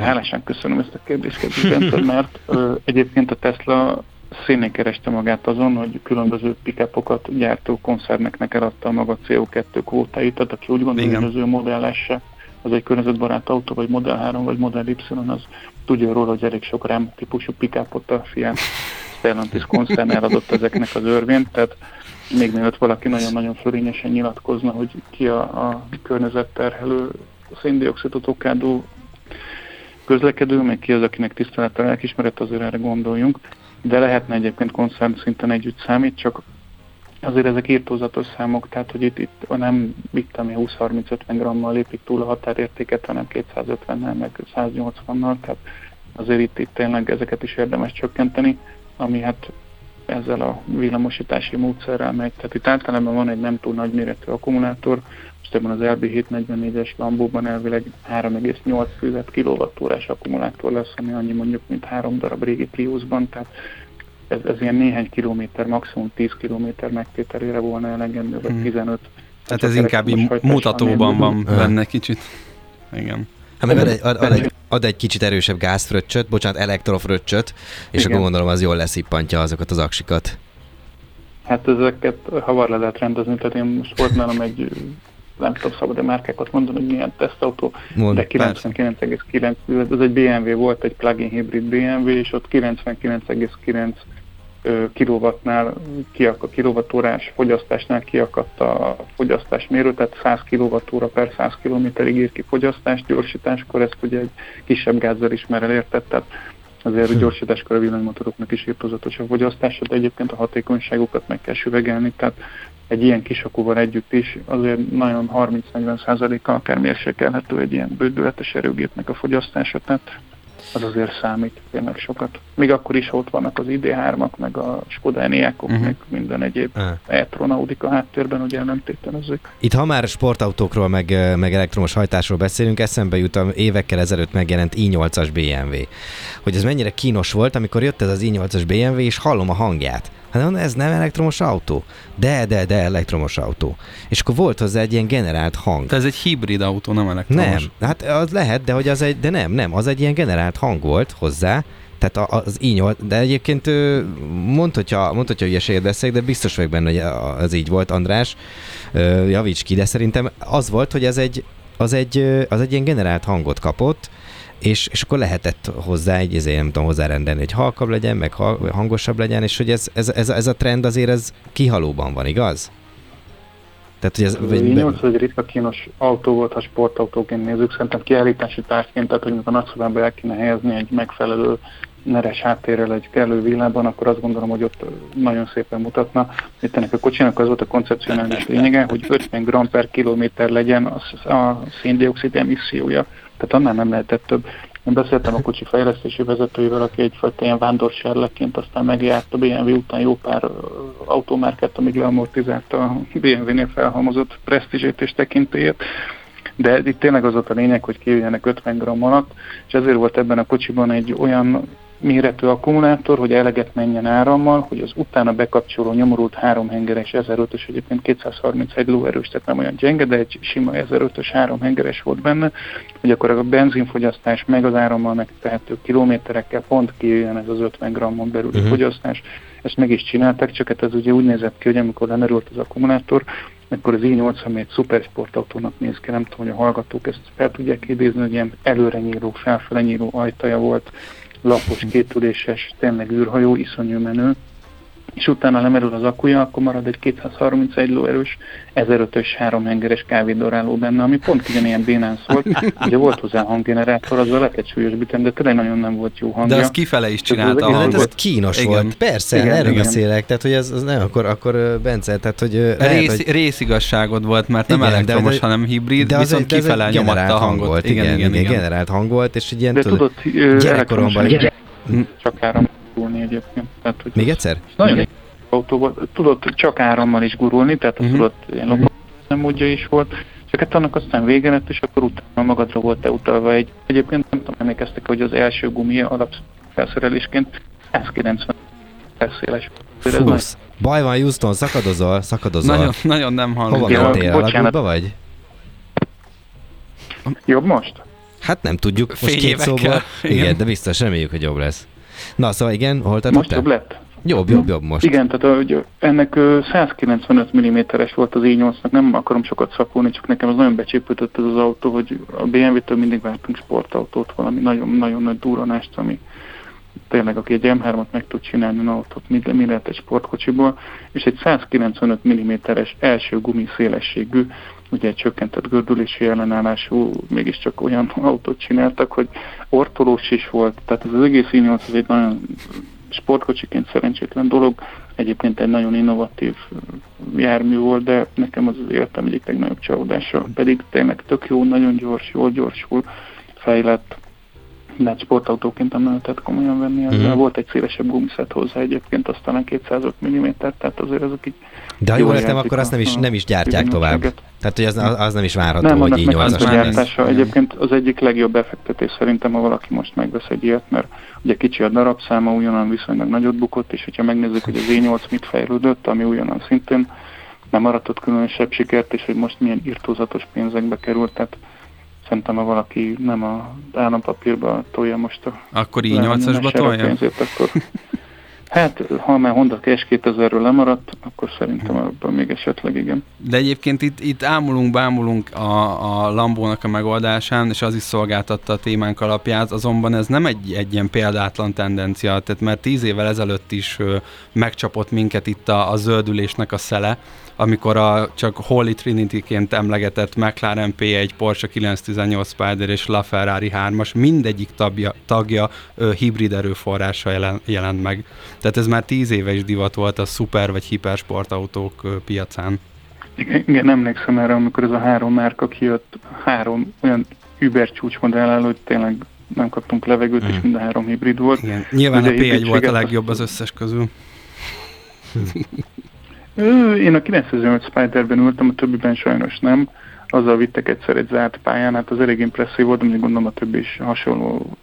Hálásan köszönöm ezt a kérdést, mert ö, egyébként a Tesla szénén kereste magát azon, hogy különböző pickupokat gyártó koncerneknek eladta a maga CO2 kvótáit, tehát aki úgy gondolja, hogy az ő Model S az egy környezetbarát autó, vagy Model 3, vagy Model Y, az tudja róla, hogy elég sok rám típusú pickupot a Fiat Stellantis koncern eladott ezeknek az örvényt, tehát még mielőtt valaki nagyon-nagyon fölényesen nyilatkozna, hogy ki a, a környezetterhelő széndiokszidot okádó közlekedő, meg ki az, akinek tisztelettel lelkismeret, azért erre gondoljunk, de lehetne egyébként koncern szinten együtt számít, csak azért ezek írtózatos számok, tehát hogy itt, itt nem itt, ami 20-30-50 grammal lépik túl a határértéket, hanem 250-nel, meg 180-nal, tehát azért itt, itt tényleg ezeket is érdemes csökkenteni, ami hát ezzel a villamosítási módszerrel megy. Tehát itt általában van egy nem túl nagy méretű akkumulátor, most ebben az LB744-es Lambóban elvileg 3,8 fűzet kilovattórás akkumulátor lesz, ami annyi mondjuk, mint három darab régi Priusban, tehát ez, ez ilyen néhány kilométer, maximum 10 kilométer megtételére volna elegendő, vagy
Mhm.
15.
Tehát ez inkább így mutatóban van benne kicsit. Igen.
Hát meg ad egy, ad, ad, egy, ad egy kicsit erősebb gázfröccsöt, bocsánat, elektrofröccsöt, és
Igen.
akkor gondolom az jól leszippantja azokat az aksikat.
Hát ezeket hamar le lehet rendezni, tehát én most volt nálam egy, nem tudom szabad de márkákat mondani, hogy milyen tesztautó,
Mond,
de 99,9, ez egy BMW volt, egy plug-in hibrid BMW, és ott 99,9 ö, kilowattnál, kiak, a kilovattórás fogyasztásnál kiakadt a fogyasztásmérő, tehát 100 kilowattóra per 100 kilométerig ír ki fogyasztást, gyorsításkor ezt ugye egy kisebb gázzal is már elértett, tehát azért a gyorsításkor a villanymotoroknak is írtozatos a fogyasztása, de egyébként a hatékonyságukat meg kell süvegelni, tehát egy ilyen kis akkuval együtt is azért nagyon 30-40%-kal akár mérsékelhető egy ilyen bődületes erőgépnek a fogyasztása, tehát az azért számít tényleg sokat. Még akkor is ott vannak az ID3-ak, meg a Skoda Enyaqok,
Mhm.
uh-huh. meg minden egyéb
Ah.
e-tron Audika háttérben, ugye ellentételezzük.
Itt ha már sportautókról, meg, meg elektromos hajtásról beszélünk, eszembe jut a évekkel ezelőtt megjelent i8-as BMW. Hogy ez mennyire kínos volt, amikor jött ez az i8-as BMW, és hallom a hangját. Hát mondom, ez nem elektromos autó. De, de, de elektromos autó. És akkor volt hozzá egy ilyen generált hang.
De ez egy hibrid autó, nem elektromos.
Nem, hát az lehet, de hogy az egy, de nem, nem, az egy ilyen generált hang volt hozzá, tehát az így volt, de egyébként mondd, hogyha, mondd, hogyha hülyeséget beszélek, de biztos vagyok benne, hogy az így volt, András, javíts ki, de szerintem az volt, hogy ez egy, az egy, az egy ilyen generált hangot kapott, és, és akkor lehetett hozzá egy, ezért nem tudom hozzárendelni, hogy halkabb legyen, meg hangosabb legyen, és hogy ez, ez, ez, ez a trend azért ez kihalóban van, igaz? Tehát, hogy ez, vagy,
i8 egy ritka kínos autó volt, ha sportautóként nézzük, szerintem kiállítási tárgyként, tehát hogy a nagyszobába el kéne helyezni egy megfelelő neres háttérrel egy kellő villában, akkor azt gondolom, hogy ott nagyon szépen mutatna. Itt ennek a kocsinak az volt a koncepcionális lényege, hogy 50 g per kilométer legyen a, a széndiokszid emissziója. Tehát annál nem lehetett több. Én beszéltem a kocsi fejlesztési vezetőivel, aki egyfajta ilyen vándorserleként aztán megjárt a BMW után jó pár automárkát, amíg leamortizálta a BMW-nél felhalmozott presztízsét és tekintélyét. De itt tényleg az volt a lényeg, hogy kijöjjenek 50 g alatt, és ezért volt ebben a kocsiban egy olyan méretű akkumulátor, hogy eleget menjen árammal, hogy az utána bekapcsoló nyomorult háromhengeres 1005-ös, egyébként 231 lóerős, tehát nem olyan gyenge, de egy sima 1005-ös háromhengeres volt benne, hogy akkor a benzinfogyasztás meg az árammal megtehető kilométerekkel pont kijöjjön ez az 50 g-on belüli uh-huh. fogyasztás. Ezt meg is csinálták, csak hát ez ugye úgy nézett ki, hogy amikor lemerült az akkumulátor, akkor az i8, ami egy szupersportautónak néz ki, nem tudom, hogy a hallgatók ezt fel tudják idézni, hogy ilyen előre nyíló, felfele nyíló ajtaja volt, lapos, kétüléses, tényleg űrhajó, iszonyú menő, és utána lemerül az akkuja, akkor marad egy 231 lóerős 1005-ös háromhengeres kávédoráló benne, ami pont ugyanilyen bénán szólt. Ugye volt hozzá hanggenerátor, azzal lehet egy súlyosbítani, de tényleg nagyon nem volt jó hangja.
De azt kifele is csinálta a
Igen,
Hát ez
hangot.
kínos
Igen.
volt. Persze,
Igen,
erről
igen.
beszélek. Tehát, hogy ez, az nem, akkor, akkor Bence, tehát, hogy lehet,
Rész,
hogy...
részigazságod volt, mert nem
Igen,
elektromos,
de-
hanem hibrid,
De az
viszont
egy,
kifele nyomatta a hangot.
hang volt. Igen, igen, igen, generált hang volt, és egy ilyen,
de
tudod, gyerekkoromban-
csak áram gurulni egyébként. Tehát, hogy
még egyszer?
Nagyon autóban tudod csak árammal is gurulni, tehát
Mhm.
tudod, ilyen lopó módja is volt, csak Hát annak aztán vége lett, és akkor utána magadra volt-e utalva egy, egyébként nem tudom, emlékeztek, hogy az első gumi alapfelszerelésként 190 széles.
Fusz. Baj van, Houston, szakadozol, szakadozol.
Nagyon, nagyon nem hallom.
Hova
Ja,
mentél? Alagútba vagy?
Jobb most?
Hát nem tudjuk, most
Fél
két
évekkel.
szóból. Igen.
Igen.
de biztos, reméljük, hogy jobb lesz. Na, szóval igen, hol
Most
tartottál?
jobb lett?
Jobb, jobb, jobb most.
Igen, tehát hogy ennek ö, 195 mm-es volt az i8-nak, nem akarom sokat szapulni, csak nekem az nagyon becsépültött ez az autó, hogy a BMW-től mindig vártunk sportautót, valami nagyon-nagyon nagy duranást, ami tényleg aki egy M3-at meg tud csinálni, na ott, ott mi, mi lehet egy sportkocsiból, és egy 195 mm-es első gumi szélességű, ugye egy csökkentett gördülési ellenállású, mégiscsak olyan autót csináltak, hogy ortolós is volt, tehát az egész i8 az egy nagyon sportkocsiként szerencsétlen dolog, egyébként egy nagyon innovatív jármű volt, de nekem az az életem egyik legnagyobb csalódása, pedig tényleg tök jó, nagyon gyors, jól gyorsul, fejlett, de hát sportautóként nem lehetett komolyan venni ezzel.
Mhm.
Volt egy szélesebb gumiszet hozzá egyébként, aztán 205 mm, tehát azért azok így
De ha
jól
értem, akkor azt
a-
nem is,
a
nem is gyártják tovább. Tehát, hogy az, az nem is várható,
Nem,
hogy így
meg
az
az a
már lesz.
gyártása.
Igen.
Egyébként az egyik legjobb befektetés szerintem, ha valaki most megvesz egy ilyet, mert ugye kicsi a darabszáma, újonnan viszonylag nagyot bukott, és hogyha megnézzük, hogy az E8 mit fejlődött, ami újonnan szintén nem aratott különösebb sikert, és hogy most milyen irtózatos pénzekbe került, tehát szerintem, ha valaki nem a állampapírba tolja most a
Akkor így
lemenően
8-asba
sereg
tolja?
pénzét, akkor Hát, ha már Honda Cash 2000-ről lemaradt, akkor szerintem abban még esetleg igen.
De egyébként itt, itt ámulunk, bámulunk a, a Lambónak a megoldásán, és az is szolgáltatta a témánk alapját, azonban ez nem egy, egy ilyen példátlan tendencia, tehát mert tíz évvel ezelőtt is ö, megcsapott minket itt a, a zöldülésnek a szele, amikor a csak Holy Trinity-ként emlegetett McLaren P1, Porsche 918 Spider és LaFerrari 3-as mindegyik tagja, tagja ö, hibrid erőforrással jelen, jelent meg. Tehát ez már tíz éve is divat volt a szuper vagy hipersportautók ö, piacán.
Igen, igen, emlékszem erre, amikor ez a három márka kijött, három olyan Uber csúcsmodell elő, hogy tényleg nem kaptunk levegőt, és
Mhm.
mind a három hibrid volt.
Igen. Nyilván
Ugye
a P1 volt a legjobb az összes közül.
Én a 908 Spiderben ültem, a többiben sajnos nem. Azzal vittek egyszer egy zárt pályán, hát az elég impresszív volt, de gondolom a többi is hasonló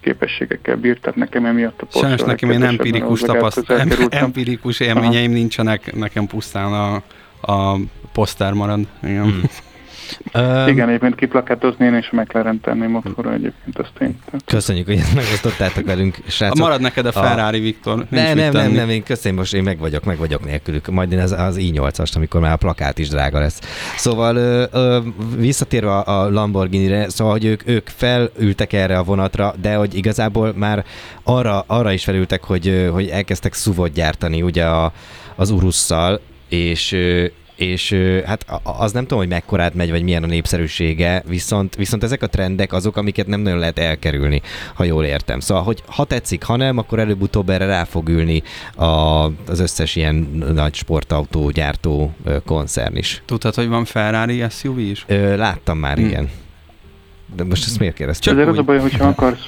képességekkel bírt, tehát nekem emiatt a Porsche
Sajnos nekem ilyen
legkedvesebb,
empirikus,
mert ahhoz
tapaszt,
legalább
em,
közel kerültem.
empirikus élményeim nincsenek, nekem pusztán a, a poszter marad. Igen.
Hmm.
Igen, egyébként kiplakátozni én és a McLaren tenném otthonra egyébként azt én. Tehát
Köszönjük, hogy ezt megosztottátok velünk, srácok.
Marad neked a Ferrari, Viktor. Nincs
Nem, nem, nem, én köszönöm, most én meg vagyok, meg vagyok nélkülük. Majd én az, az i8-ast, amikor már a plakát is drága lesz. Szóval ö, ö, visszatérve a, a Lamborghini-re, szóval, hogy ők, ők felültek erre a vonatra, de hogy igazából már arra, arra is felültek, hogy, hogy elkezdtek szuvot gyártani ugye a, az Urusszal, és és hát az nem tudom, hogy mekkorát megy, vagy milyen a népszerűsége, viszont, viszont ezek a trendek azok, amiket nem nagyon lehet elkerülni, ha jól értem. Szóval, hogy ha tetszik, ha nem, akkor előbb-utóbb erre rá fog ülni a, az összes ilyen nagy sportautó gyártó koncern is.
Tudtad, hogy van Ferrari SUV is?
Ö, láttam már,
Hm.
igen. De most ezt miért kérdeztem?
Csak
az
úgy.
a baj, hogyha akarsz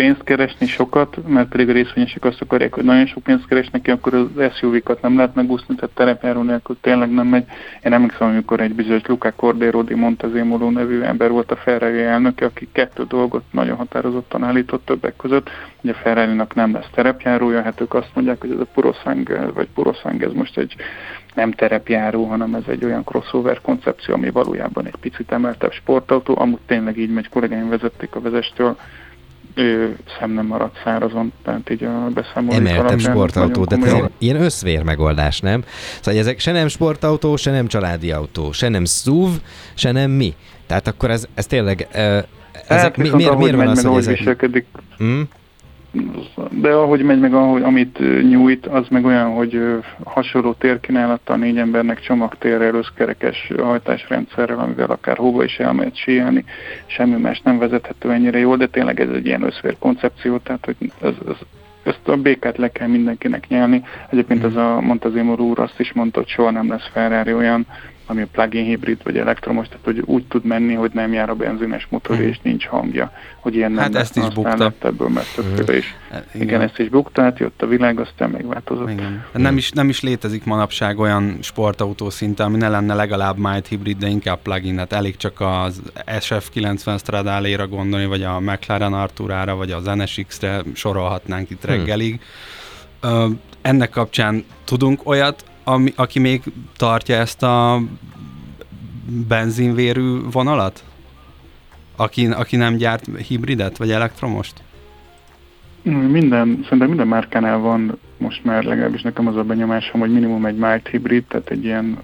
pénzt keresni sokat, mert pedig a részvényesek azt akarják, hogy nagyon sok pénzt keresnek ki, akkor az SUV-kat nem lehet megúszni, tehát terepjáró nélkül tényleg nem megy. Én emlékszem, amikor egy bizonyos Luca Cordero di Montezemolo nevű ember volt a Ferrari elnöke, aki kettő dolgot nagyon határozottan állított többek között, hogy a Ferrari-nak nem lesz terepjárója, hát ők azt mondják, hogy ez a Purosangue, vagy Purosangue, ez most egy nem terepjáró, hanem ez egy olyan crossover koncepció, ami valójában egy picit emeltebb sportautó, amúgy tényleg így megy, kollégáim vezették a vezestől, ő szem nem maradt szárazon, tehát így a beszámolók
Emeltebb sportautó, de ez ilyen, összvér megoldás, nem? Szóval ezek se nem sportautó, se nem családi autó, se nem SUV, se nem mi. Tehát akkor ez, ez tényleg... ö, Ezek,
Hát
mi, miért, miért van az, hogy ezek...
viselkedik,
Hm?
De ahogy megy meg, ahogy, amit nyújt, az meg olyan, hogy hasonló térkínálattal négy embernek csomagtérrel, összkerekes hajtásrendszerrel, amivel akár hova is elmehet síelni, semmi más nem vezethető ennyire jól, de tényleg ez egy ilyen összvér koncepció, tehát hogy ez, ez, ezt a békát le kell mindenkinek nyelni. Egyébként ez a Montezemolo úr azt is mondta, hogy soha nem lesz Ferrari olyan, ami plug-in hibrid vagy elektromos, tehát hogy úgy tud menni, hogy nem jár a benzines motor
Mhm.
és nincs hangja, hogy ilyen nem
Hát ezt is bukta.
ebből mert többféle is.
Hát
Igen, ezt is bukta, hát jött a világ, aztán megváltozott.
Igen. Nem, is, nem is létezik manapság olyan sportautó szinte, ami ne lenne legalább mild hibrid, de inkább plug-in. Hát elég csak az SF90 Stradale-ra gondolni, vagy a McLaren Arturára, vagy az NSX-re sorolhatnánk itt
Hmm.
reggelig. Ö, ennek kapcsán tudunk olyat, ami, aki még tartja ezt a benzinvérű vonalat? Aki, aki nem gyárt hibridet, vagy elektromost?
Minden, szerintem minden márkánál van most már legalábbis nekem az a benyomásom, hogy minimum egy mild hibrid, tehát egy ilyen,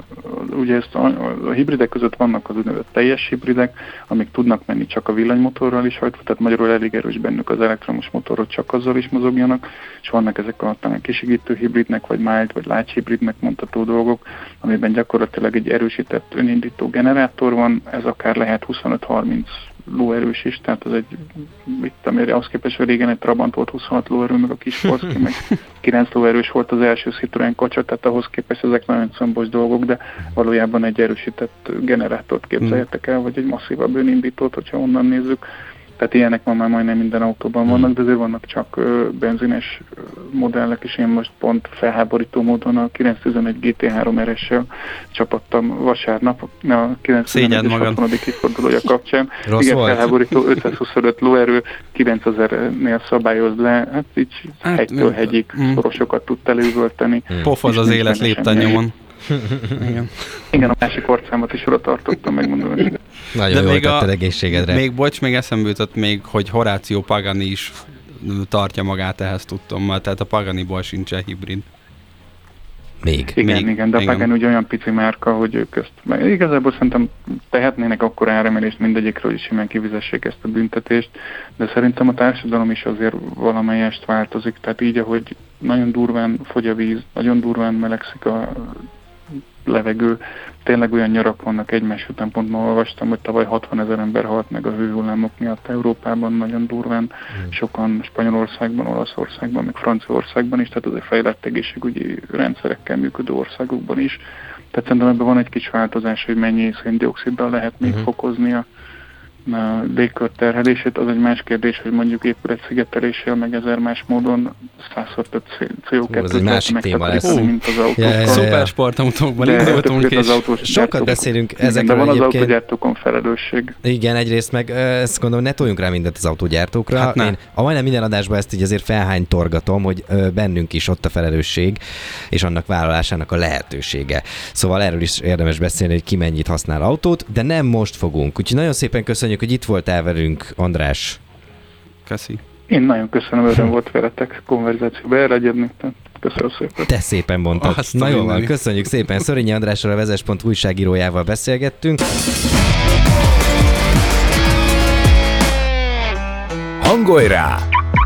ugye ezt a, a hibridek között vannak az úgynevezett teljes hibridek, amik tudnak menni csak a villanymotorral is hajtva, tehát magyarul elég erős bennük az elektromos motor, hogy csak azzal is mozogjanak, és vannak ezek a talán kisigítő hibridnek, vagy mild, vagy light hibridnek mondható dolgok, amiben gyakorlatilag egy erősített önindító generátor van, ez akár lehet 25-30 lóerős is, tehát az egy, mit tudom, ahhoz képest, hogy régen egy Trabant volt 26 lóerő, meg a kis Polski, meg 9 lóerős volt az első Citroen kocsa, tehát ahhoz képest ezek nagyon combos dolgok, de valójában egy erősített generátort képzeljetek el, vagy egy masszívabb önindítót, hogyha onnan nézzük. Tehát ilyenek ma már majdnem minden autóban vannak, de azért vannak csak ö, benzines modellek, és én most pont felháborító módon a 911 GT3 RS-sel csapattam vasárnap a
Szégyed
911
magad.
60. évfordulója kapcsán.
Rossz
Igen,
volt?
felháborító 525 lóerő, 9000-nél szabályoz le, hát így
Hát,
hegytől hegyig
mm.
szorosokat tud elővölteni.
Pofoz az élet
benne
léptannyomon. Igen.
Igen, a másik orcámat is oda tartottam, megmondom.
Nagyon
De
jól
még a-
egészségedre.
Még bocs, még eszembe jutott még, hogy Horácio Pagani is tartja magát ehhez tudtommal, tehát a Paganiból sincsen hibrid.
Még.
Igen,
Még-
igen, de a
igen.
Pagani ugye olyan pici márka, hogy ők ezt, igazából szerintem tehetnének akkor áremelést mindegyikről, hogy simán kivizessék ezt a büntetést, de szerintem a társadalom is azért valamelyest változik, tehát így, ahogy nagyon durván fogy a víz, nagyon durván melegszik a levegő, tényleg olyan nyarak vannak egymás után, pont ma olvastam, hogy tavaly 60 ezer ember halt meg a hőhullámok miatt Európában, nagyon durván, sokan Spanyolországban, Olaszországban, meg Franciaországban is, tehát azért fejlett egészségügyi rendszerekkel működő országokban is. Tehát szerintem ebben van egy kis változás, hogy mennyi széndioksziddal lehet még
Mhm.
fokozni a, a légkör terhelését. Az egy más kérdés, hogy mondjuk épület szigeteléssel, meg ezer más módon százszor több CO2-t
Hú, ez egy másik téma lesz.
mint az autókkal.
Ja, ja, ja.
Szuper sportautókban
De
indultunk, és
az autós
Sokat
gyártók-
beszélünk
Igen,
ezekről
de van az
egyébként.
autógyártókon felelősség.
Igen, egyrészt meg ezt gondolom, ne toljunk rá mindent az autógyártókra.
Hát ne.
Én a majdnem minden adásban ezt így azért felhány torgatom, hogy bennünk is ott a felelősség, és annak vállalásának a lehetősége. Szóval erről is érdemes beszélni, hogy ki mennyit használ autót, de nem most fogunk. Úgyhogy nagyon szépen köszönjük, hogy itt voltál velünk, András.
Köszi.
Én nagyon köszönöm, öröm volt veletek konverzációba elegyedni. tehát Köszönöm szépen.
Te szépen mondtad.
Azt
Na van, köszönjük szépen. Szörényi Andrással, a vezes.hu újságírójával beszélgettünk.
Hangolj rá!